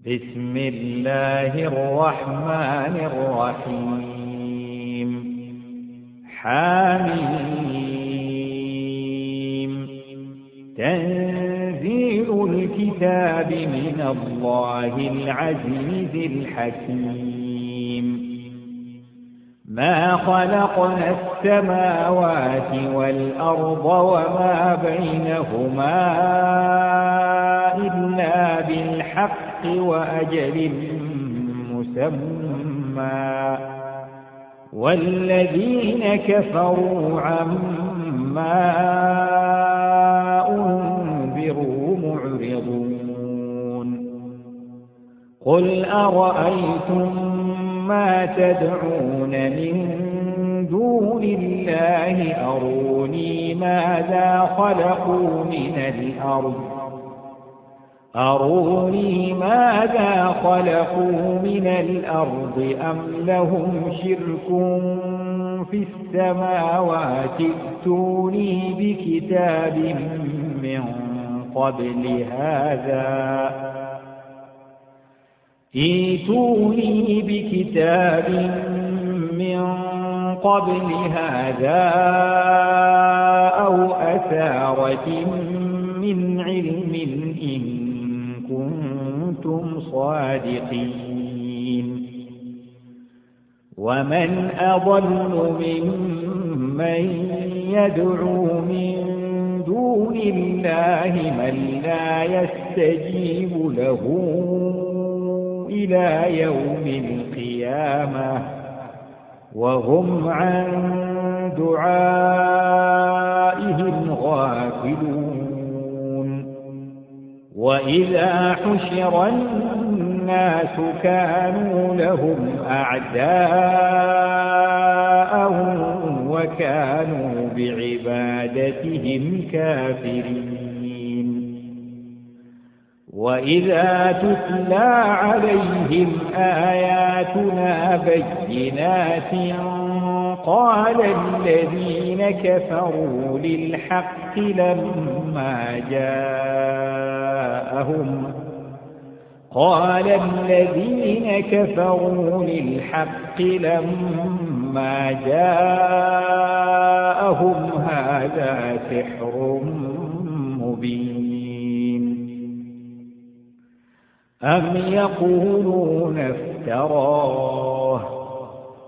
بسم الله الرحمن الرحيم. حميم. تنزيل الكتاب من الله العزيز الحكيم. ما خلقنا السماوات والأرض وما بينهما إلا بالحق وأجل مسمى. والذين كفروا عما أنذروا معرضون. قل أرأيتم ما تدعون من دون الله؟ أروني ماذا خلقوا من الأرض؟ أروني ماذا خلقوا من الأرض أم لهم شرك في السماوات ائتوني بكتاب من قبل هذا ايتوني بكتاب من قبل هذا أو أثارة من علم إن كنتم صادقين ومن أضل ممن يدعو من دون الله من لا يستجيب له إلى يوم القيامة وهم عن دعائهم غافلون وإذا حشر الناس كانوا لهم أعداء وكانوا بعبادتهم كافرين. وإذا تتلى عليهم آياتنا بينات قال الذين كفروا للحق لما جاءهم قال الذين كفروا للحق لما جاءهم هذا سحر مبين أم يقولون افتراه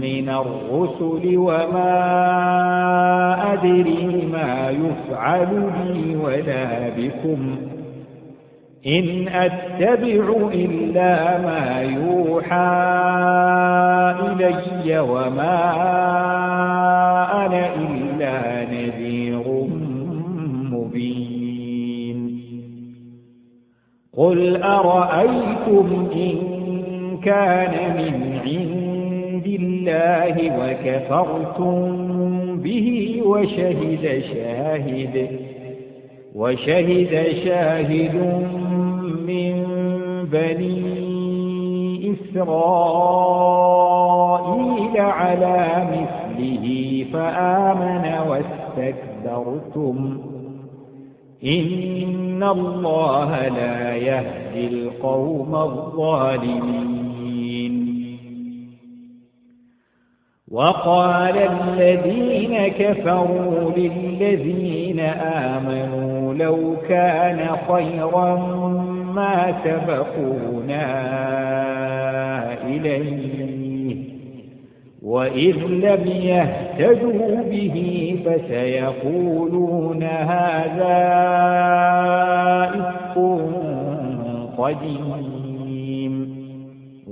من الرسل وما أدري ما يفعل بي ولا بكم إن أتبع إلا ما يوحى إلي وما أنا إلا نذير مبين قل أرأيتم إن كان من عند الله وكفرتم به وشهد شاهد وشهد شاهد من بني إسرائيل على مثله فآمن واستكبرتم. إن الله لا يهدي القوم الظالمين. وقال الذين كفروا للذين آمنوا لو كان خيرا ما سبقونا إليه وإذ لم يهتدوا به فسيقولون هذا إفق قديم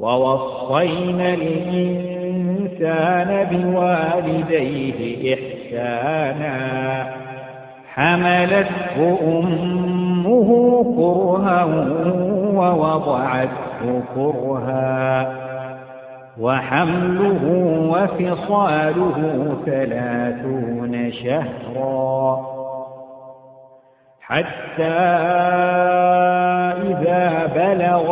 ووصينا الإنسان بوالديه إحسانا. حملته أمه كرها ووضعته كرها. وحمله وفصاله ثلاثون شهرا. حتى إذا بلغ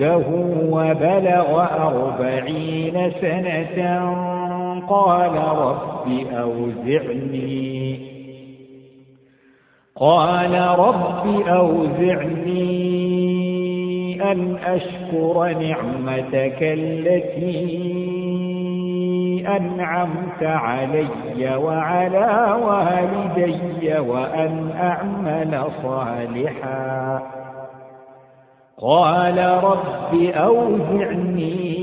أشده وبلغ أربعين سنة. قال رب أوزعني. قال رب أوزعني أن أشكر نعمتك التي أنعمت علي وعلى والدي وأن أعمل صالحا. قال رب أوزعني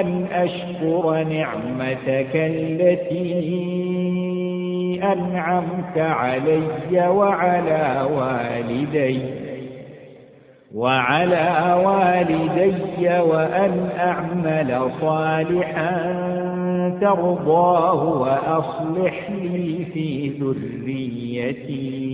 أن أشكر نعمتك التي أنعمت علي وعلى والدي وعلى والدي وأن أعمل صالحا ترضاه وأصلح لي في ذريتي.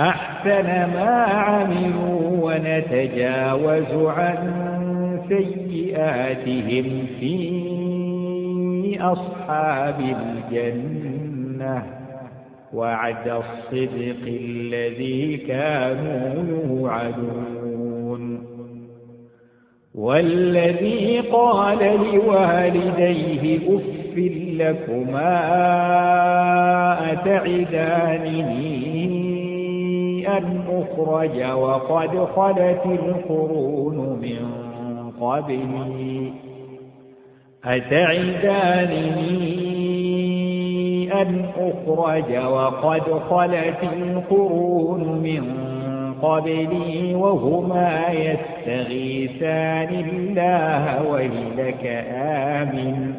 أحسن ما عملوا ونتجاوز عن سيئاتهم في أصحاب الجنة. وعد الصدق الذي كانوا يوعدون. والذي قال لوالديه أف لكما أتعدانني أن أخرج وقد خلت القرون من قبلي. أتعدانني أن أخرج وقد خلت القرون من قبلي وهما يستغيثان الله ويلك آمن.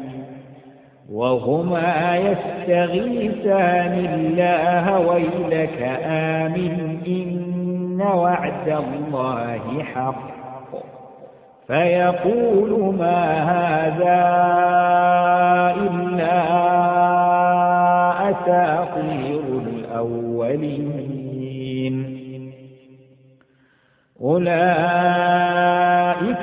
وهما يستغيثان الله ويلك آمن. إن وعد الله حق. فيقول ما هذا إلا أساطير الأولين. أولئك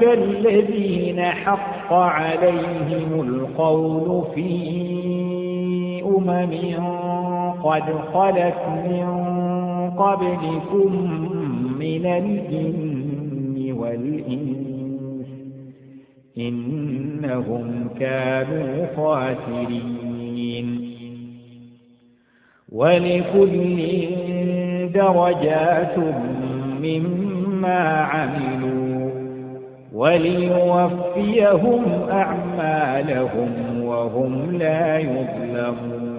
الذين حق عليهم القول في أمم قد خلت من قبلكم من الجن والإنس إنهم كانوا خاسرين. ولكل درجات مما عملوا وليوفيهم أعمالهم وهم لا يظلمون.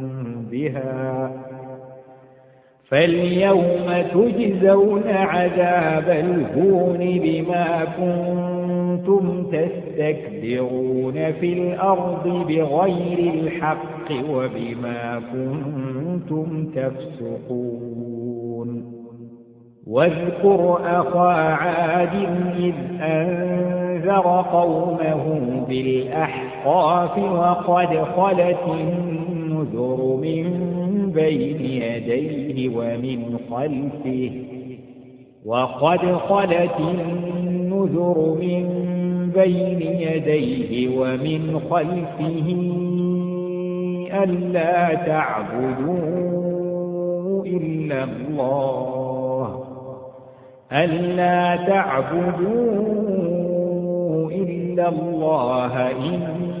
بها فاليوم تجزون عذاب الهون بما كنتم تستكبرون في الأرض بغير الحق وبما كنتم تفسقون واذكر أخا عاد إذ أنذر قومه بالأحقاف وقد خلت النذر من بين يديه ومن خلفه. وقد خلت النذر من بين يديه ومن خلفه ألا تعبدوا إلا الله. ألا تعبدوا إلا الله. إني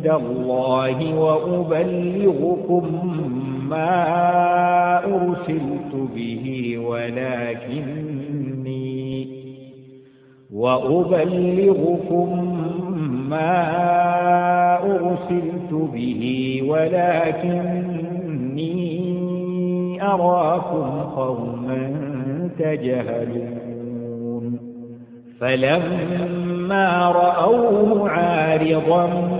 عند الله وأبلغكم ما أرسلت به ولكني وأبلغكم ما أرسلت به ولكني أراكم قوما تجهلون. فلما رأوه عارضا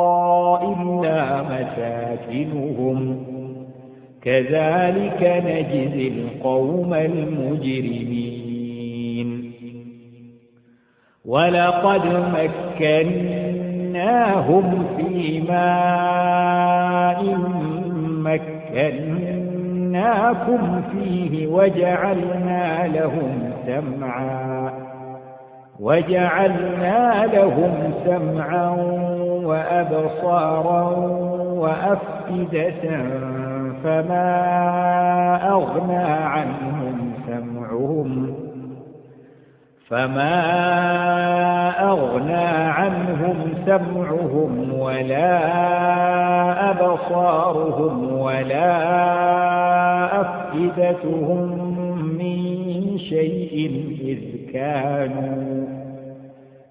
إلا مساكنهم. كذلك نجزي القوم المجرمين. ولقد مكناهم في ماء مكناكم فيه وجعلنا لهم سمعا وجعلنا لهم سمعا وأبصارا وأفئدة فما أغنى عنهم سمعهم فما أغنى عنهم سمعهم ولا أبصارهم ولا أفئدتهم من شيء إذ كانوا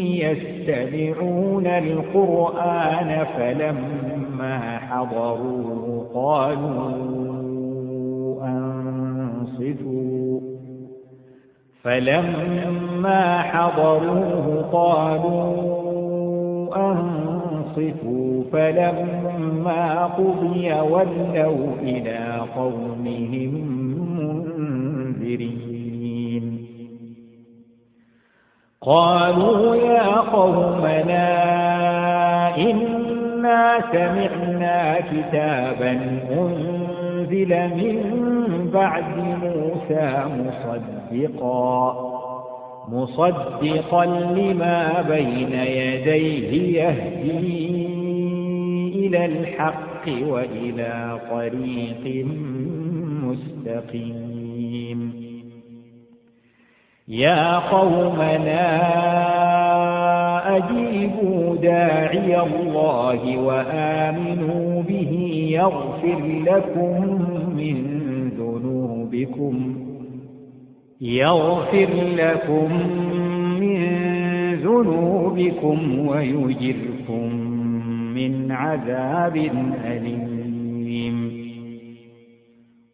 يستمعون القرآن فلما حضروا قالوا أنصتوا. فلما حضروه قالوا أنصتوا. فلما قضي ولوا إلى قومهم منذرين. قالوا يا قومنا إنا سمعنا كتابا أنزل من بعد موسى مصدقا مصدقا لما بين يديه يهدي إلى الحق وإلى طريق مستقيم. يا قومنا أجيبوا داعي الله وآمنوا به يغفر لكم من ذنوبكم يغفر لكم من ذنوبكم ويجركم من عذاب أليم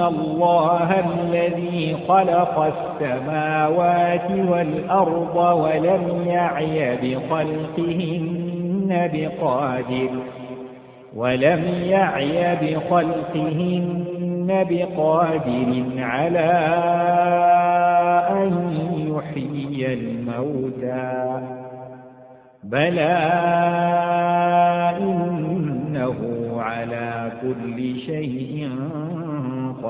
الله الذي خلق السماوات والأرض ولم يعي بخلقهن بقادر ولم يعي بخلقهن بقادر على أن يحيي الموتى بلى إنه على كل شيء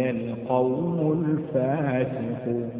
القوم الفاسقون.